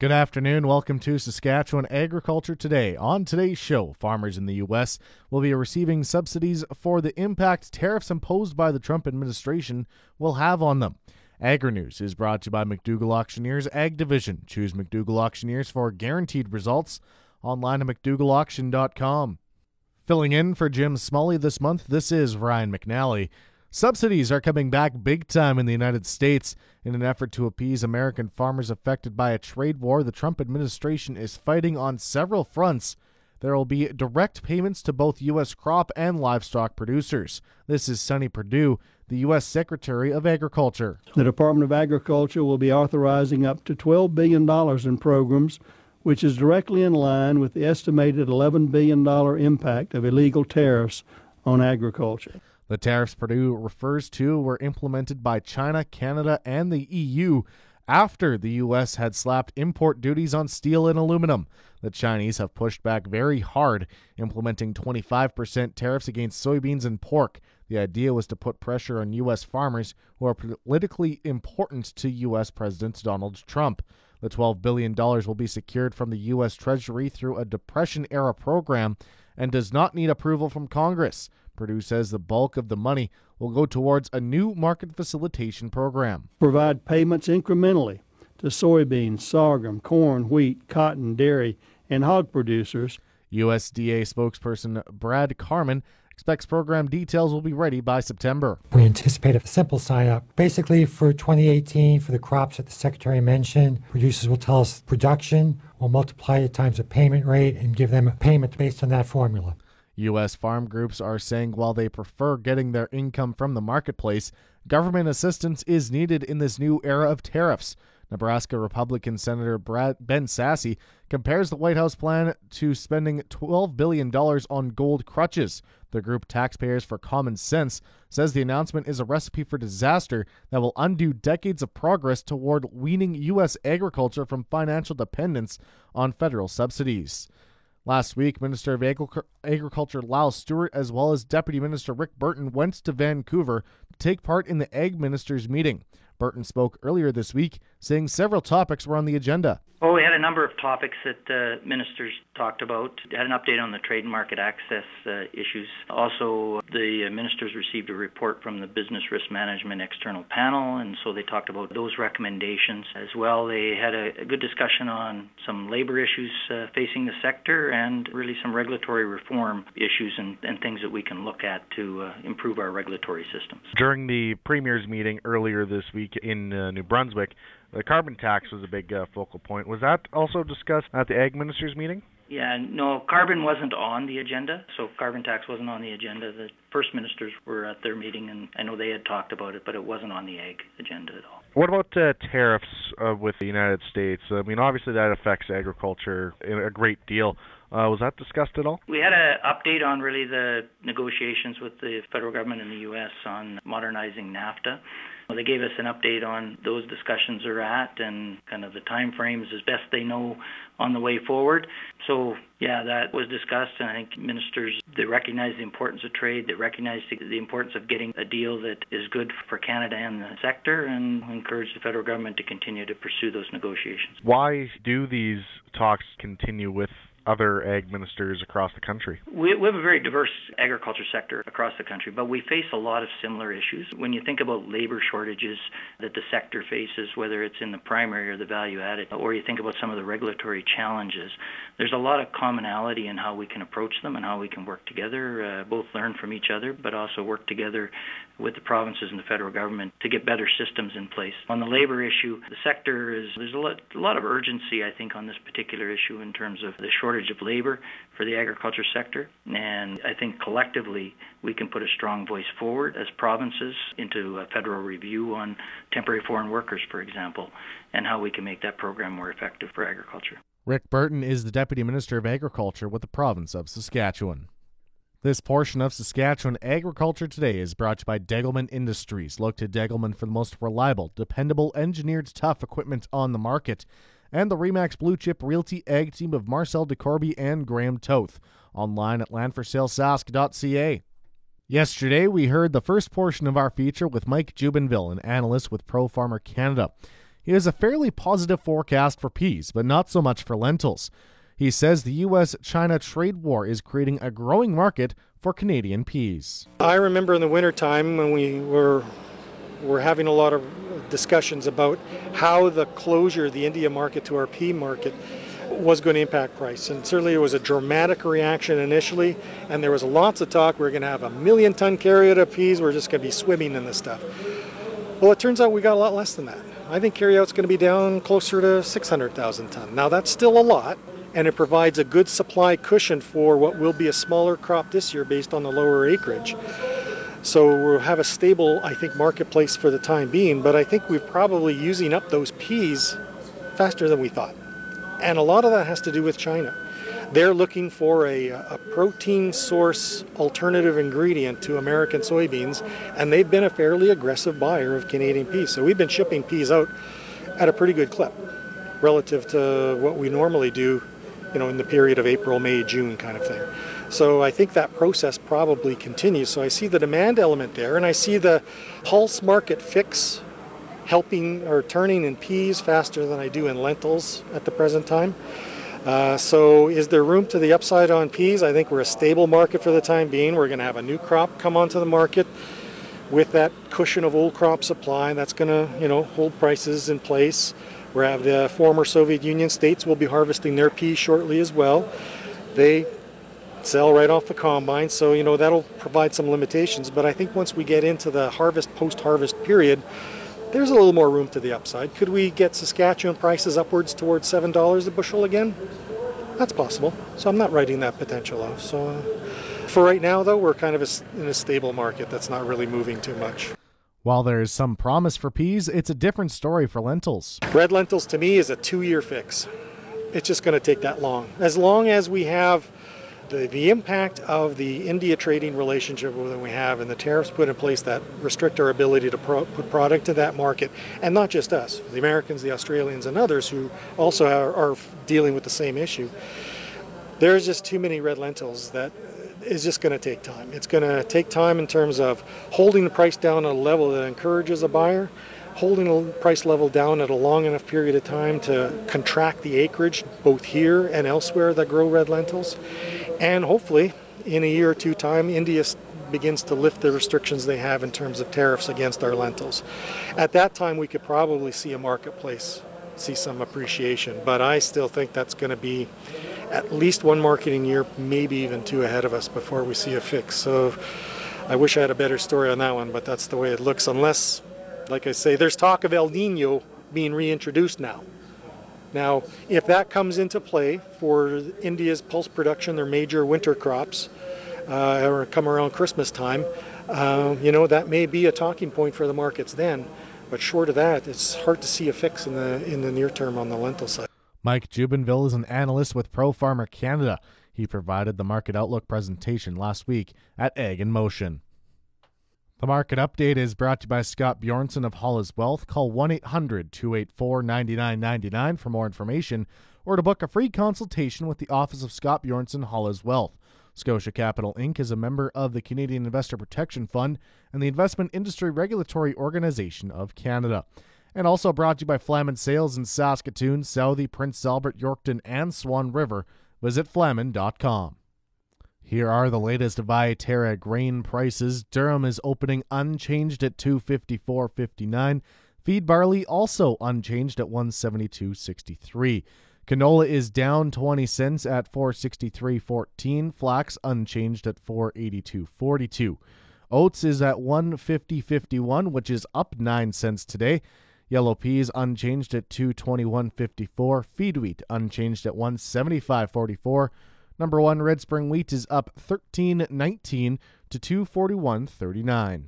Good afternoon. Welcome to Saskatchewan Agriculture Today. On today's show, farmers in the U.S. will be receiving subsidies for the impact tariffs imposed by the Trump administration will have on them. Agri News is brought to you by McDougall Auctioneers Ag Division. Choose McDougall Auctioneers for guaranteed results. Online at McDougallAuction.com. Filling in for Jim Smalley this month, this is Ryan McNally. Subsidies are coming back big time in the United States. In an effort to appease American farmers affected by a trade war, the Trump administration is fighting on several fronts. There will be direct payments to both U.S. crop and livestock producers. This is Sonny Perdue, the U.S. Secretary of Agriculture. The Department of Agriculture will be authorizing up to $12 billion in programs, which is directly in line with the estimated $11 billion impact of illegal tariffs on agriculture. The tariffs Perdue refers to were implemented by China, Canada, and the EU after the U.S. had slapped import duties on steel and aluminum. The Chinese have pushed back very hard, implementing 25% tariffs against soybeans and pork. The idea was to put pressure on U.S. farmers who are politically important to U.S. President Donald Trump. The $12 billion will be secured from the U.S. Treasury through a Depression era program and does not need approval from Congress. Perdue says the bulk of the money will go towards a new market facilitation program. Provide payments incrementally to soybeans, sorghum, corn, wheat, cotton, dairy, and hog producers. USDA spokesperson Brad Carmen expects program details will be ready by September. We anticipate a simple sign up. Basically, for 2018, for the crops that the Secretary mentioned, producers will tell us production, we'll multiply it times a payment rate, and give them a payment based on that formula. U.S. farm groups are saying while they prefer getting their income from the marketplace, government assistance is needed in this new era of tariffs. Nebraska Republican Senator Ben Sasse compares the White House plan to spending $12 billion on gold crutches. The group Taxpayers for Common Sense says the announcement is a recipe for disaster that will undo decades of progress toward weaning U.S. agriculture from financial dependence on federal subsidies. Last week, Minister of Agriculture Lyle Stewart, as well as Deputy Minister Rick Burton, went to Vancouver to take part in the Ag Ministers meeting. Burton spoke earlier this week, saying several topics were on the agenda. Well, we had a number of topics that uh, ministers talked about. Had an update on the trade and market access uh, issues. Also, the ministers received a report from the Business Risk Management External Panel, and so they talked about those recommendations as well. They had a, a good discussion on some labor issues uh, facing the sector and really some regulatory reform issues and, and things that we can look at to uh, improve our regulatory systems. During the Premier's meeting earlier this week in uh, New Brunswick, the carbon tax was a big uh, focal point. Was that also discussed at the Ag Ministers meeting? Yeah, no, carbon wasn't on the agenda, so carbon tax wasn't on the agenda. The first ministers were at their meeting, and I know they had talked about it, but it wasn't on the ag agenda at all. What about uh, tariffs uh, with the United States? I mean, obviously that affects agriculture a great deal. Uh, was that discussed at all? We had an update on really the negotiations with the federal government in the U.S. on modernizing NAFTA. They gave us an update on those discussions are at and kind of the time frames as best they know on the way forward. So yeah, that was discussed, and I think ministers they recognize the importance of trade, they recognize the importance of getting a deal that is good for Canada and the sector, and encourage the federal government to continue to pursue those negotiations. Why do these talks continue with other ag ministers across the country? We, we, have a very diverse agriculture sector across the country, but we face a lot of similar issues. When you think about labor shortages that the sector faces, whether it's in the primary or the value added, or you think about some of the regulatory challenges, there's a lot of commonality in how we can approach them and how we can work together, uh, both learn from each other, but also work together with the provinces and the federal government to get better systems in place. On the labor issue, the sector is there's a lot, a lot of urgency, I think, on this particular issue in terms of the shortage of labor for the agriculture sector. And I think collectively we can put a strong voice forward as provinces into a federal review on temporary foreign workers, for example, and how we can make that program more effective for agriculture. Rick Burton is the Deputy Minister of Agriculture with the province of Saskatchewan. This portion of Saskatchewan Agriculture Today is brought to you by Degelman Industries. Look to Degelman for the most reliable, dependable, engineered tough equipment on the market. And the Remax Blue Chip Realty Ag team of Marcel DeCorby and Graham Toth. Online at landforsalesask.ca. Yesterday, we heard the first portion of our feature with Mike Jubinville, an analyst with Pro Farmer Canada. he has a fairly positive forecast for peas, but not so much for lentils. He says the U.S. China trade war is creating a growing market for Canadian peas. I remember in the wintertime when we were were having a lot of discussions about how the closure of the India market to our pea market was going to impact price. And certainly it was a dramatic reaction initially, and there was lots of talk we are going to have a million ton carryout of peas, we're just going to be swimming in this stuff. Well, it turns out we got a lot less than that. I think carryout's going to be down closer to 600,000 ton. Now that's still a lot, and it provides a good supply cushion for what will be a smaller crop this year based on the lower acreage. So we'll have a stable, I think, marketplace for the time being, but I think we're probably using up those peas faster than we thought. And a lot of that has to do with China. They're looking for a, a protein source alternative ingredient to American soybeans, and they've been a fairly aggressive buyer of Canadian peas. So we've been shipping peas out at a pretty good clip relative to what we normally do, you know, in the period of April, May, June kind of thing. So I think that process probably continues. So I see the demand element there, and I see the pulse market fix helping or turning in peas faster than I do in lentils at the present time. Uh, so, is there room to the upside on peas? I think we're a stable market for the time being. We're going to have a new crop come onto the market with that cushion of old crop supply. That's going to, you know, hold prices in place. We have the former Soviet Union states will be harvesting their peas shortly as well. They sell right off the combine, so you know that'll provide some limitations. But I think once we get into the harvest post-harvest period, there's a little more room to the upside. Could we get Saskatchewan prices upwards towards seven dollars a bushel again? That's possible. So I'm not writing that potential off. So uh, for right now, though, we're kind of in a stable market that's not really moving too much. While there is some promise for peas, it's a different story for lentils. Red lentils to me is a two-year fix. It's just going to take that long. As long as we have the, the impact of the India trading relationship that we have and the tariffs put in place that restrict our ability to pro- put product to that market, and not just us, the Americans, the Australians, and others who also are, are dealing with the same issue. There's just too many red lentils that is just going to take time. It's going to take time in terms of holding the price down at a level that encourages a buyer, holding the price level down at a long enough period of time to contract the acreage both here and elsewhere that grow red lentils. And hopefully, in a year or two time, India begins to lift the restrictions they have in terms of tariffs against our lentils. At that time, we could probably see a marketplace see some appreciation, but I still think that's going to be at least one marketing year, maybe even two ahead of us before we see a fix. So I wish I had a better story on that one, but that's the way it looks, unless like I say, there's talk of El Nino being reintroduced now. Now, if that comes into play for India's pulse production, their major winter crops, uh, or come around Christmas time, uh, you know, that may be a talking point for the markets then. But short of that, it's hard to see a fix in the in the near term on the lentil side. Mike Jubinville is an analyst with Pro Farmer Canada. He provided the market outlook presentation last week at Ag in Motion. The market update is brought to you by Scott Bjornson of Hollis Wealth. Call 1 800 284 9999 for more information or to book a free consultation with the Office of Scott Bjornson Hollis Wealth. Scotia Capital Inc. is a member of the Canadian Investor Protection Fund and the Investment Industry Regulatory Organization of Canada. And also brought to you by Flaman Sales in Saskatoon, Southey, Prince Albert, Yorkton, and Swan River. Visit flaman.com. Here are the latest Viterra grain prices. Durum is opening unchanged at 254.59. Feed barley also unchanged at 172.63. Canola is down 20 cents at 463.14. Flax unchanged at 482.42. Oats is at 150.51, which is up 9 cents today. Yellow peas unchanged at 221.54. Feed wheat unchanged at 175.44. Number one, Red Spring Wheat is up 13.19 to 241.39.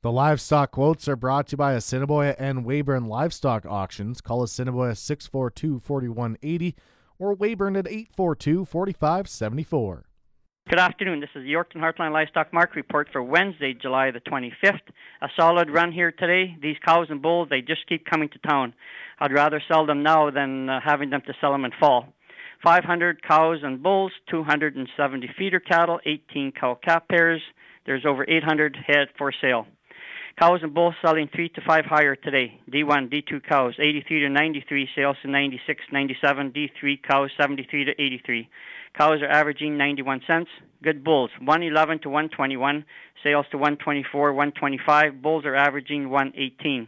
The livestock quotes are brought to you by Assiniboia and Weyburn Livestock Auctions. Call Assiniboia 642 4180 or Weyburn at 842 4574. Good afternoon. This is the Yorkton Heartland Livestock Market Report for Wednesday, July the 25th. A solid run here today. These cows and bulls, they just keep coming to town. I'd rather sell them now than uh, having them to sell them in fall. 500 cows and bulls, 270 feeder cattle, 18 cow calf pairs. There's over 800 head for sale. Cows and bulls selling 3 to 5 higher today. D1, D2 cows 83 to 93, sales to 96, 97. D3 cows 73 to 83. Cows are averaging 91 cents. Good bulls 111 to 121, sales to 124, 125. Bulls are averaging 118.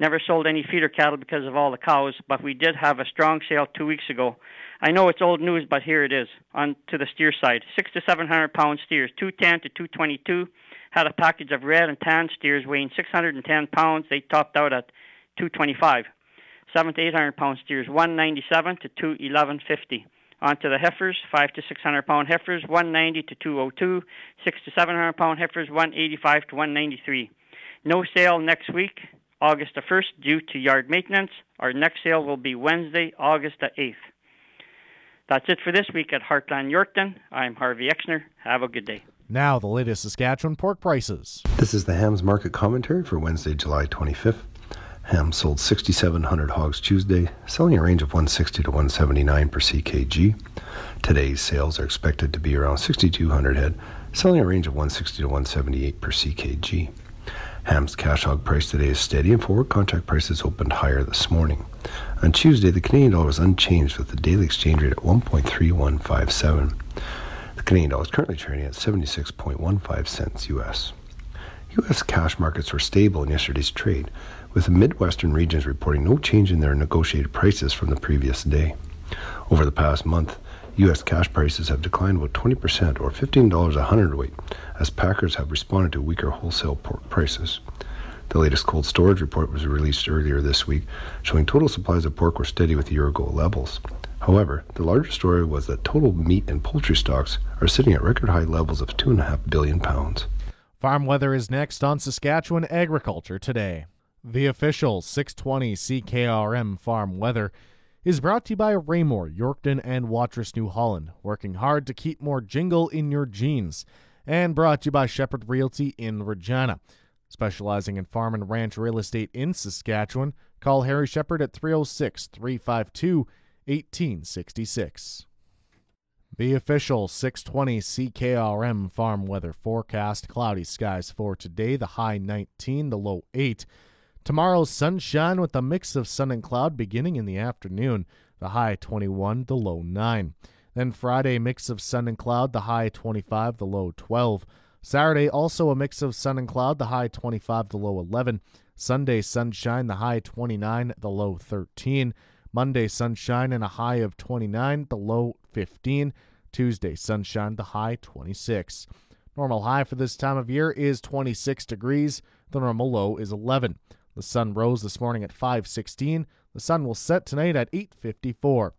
Never sold any feeder cattle because of all the cows, but we did have a strong sale two weeks ago. I know it's old news, but here it is. On to the steer side, six to seven hundred pound steers, 210 to 222 had a package of red and tan steers weighing 610 pounds. They topped out at 225. Seven to 800 pound steers, 197 to 211.50. On to the heifers, five to 600 pound heifers, 190 to 202. Six to 700 pound heifers, 185 to 193. No sale next week, August the 1st, due to yard maintenance. Our next sale will be Wednesday, August the 8th. That's it for this week at Heartland Yorkton. I'm Harvey Exner. Have a good day. Now, the latest Saskatchewan pork prices. This is the HAMS market commentary for Wednesday, July 25th. Ham sold 6,700 hogs Tuesday, selling a range of 160 to 179 per ckg. Today's sales are expected to be around 6,200 head, selling a range of 160 to 178 per ckg. Ham's cash hog price today is steady, and forward contract prices opened higher this morning. On Tuesday, the Canadian dollar was unchanged with the daily exchange rate at 1.3157. The Canadian dollar is currently trading at 76.15 cents US. U.S. cash markets were stable in yesterday's trade, with the Midwestern regions reporting no change in their negotiated prices from the previous day. Over the past month, U.S. cash prices have declined about 20% or $15 a hundredweight as packers have responded to weaker wholesale pork prices. The latest cold storage report was released earlier this week, showing total supplies of pork were steady with year ago levels. However, the larger story was that total meat and poultry stocks are sitting at record high levels of 2.5 billion pounds. Farm weather is next on Saskatchewan Agriculture today. The official 620 CKRM farm weather is brought to you by Raymore, Yorkton, and Watrous, New Holland, working hard to keep more jingle in your jeans, and brought to you by Shepherd Realty in Regina. Specializing in farm and ranch real estate in Saskatchewan, call Harry Shepherd at 306 352 1866. The official 620 CKRM farm weather forecast cloudy skies for today, the high 19, the low 8. Tomorrow, sunshine with a mix of sun and cloud beginning in the afternoon, the high 21, the low 9. Then Friday, mix of sun and cloud, the high 25, the low 12. Saturday, also a mix of sun and cloud, the high 25, the low 11. Sunday, sunshine, the high 29, the low 13. Monday, sunshine and a high of 29, the low 15. Tuesday, sunshine, the high 26. Normal high for this time of year is 26 degrees. The normal low is 11. The sun rose this morning at 5:16. The sun will set tonight at 8:54.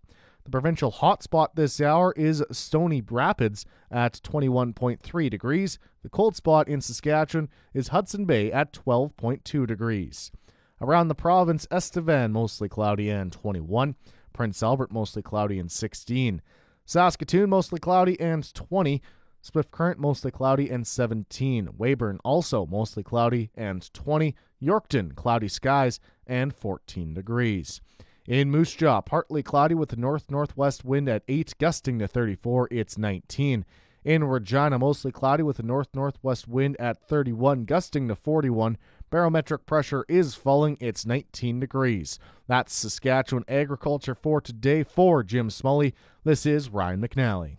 The provincial hotspot this hour is Stony Rapids at 21.3 degrees. The cold spot in Saskatchewan is Hudson Bay at 12.2 degrees. Around the province, Estevan mostly cloudy and 21. Prince Albert mostly cloudy and 16. Saskatoon mostly cloudy and 20. Swift Current mostly cloudy and 17. Weyburn also mostly cloudy and 20. Yorkton cloudy skies and 14 degrees. In Moose Jaw, partly cloudy with a north northwest wind at 8, gusting to 34. It's 19. In Regina, mostly cloudy with a north northwest wind at 31, gusting to 41. Barometric pressure is falling. It's 19 degrees. That's Saskatchewan agriculture for today. For Jim Smalley, this is Ryan McNally.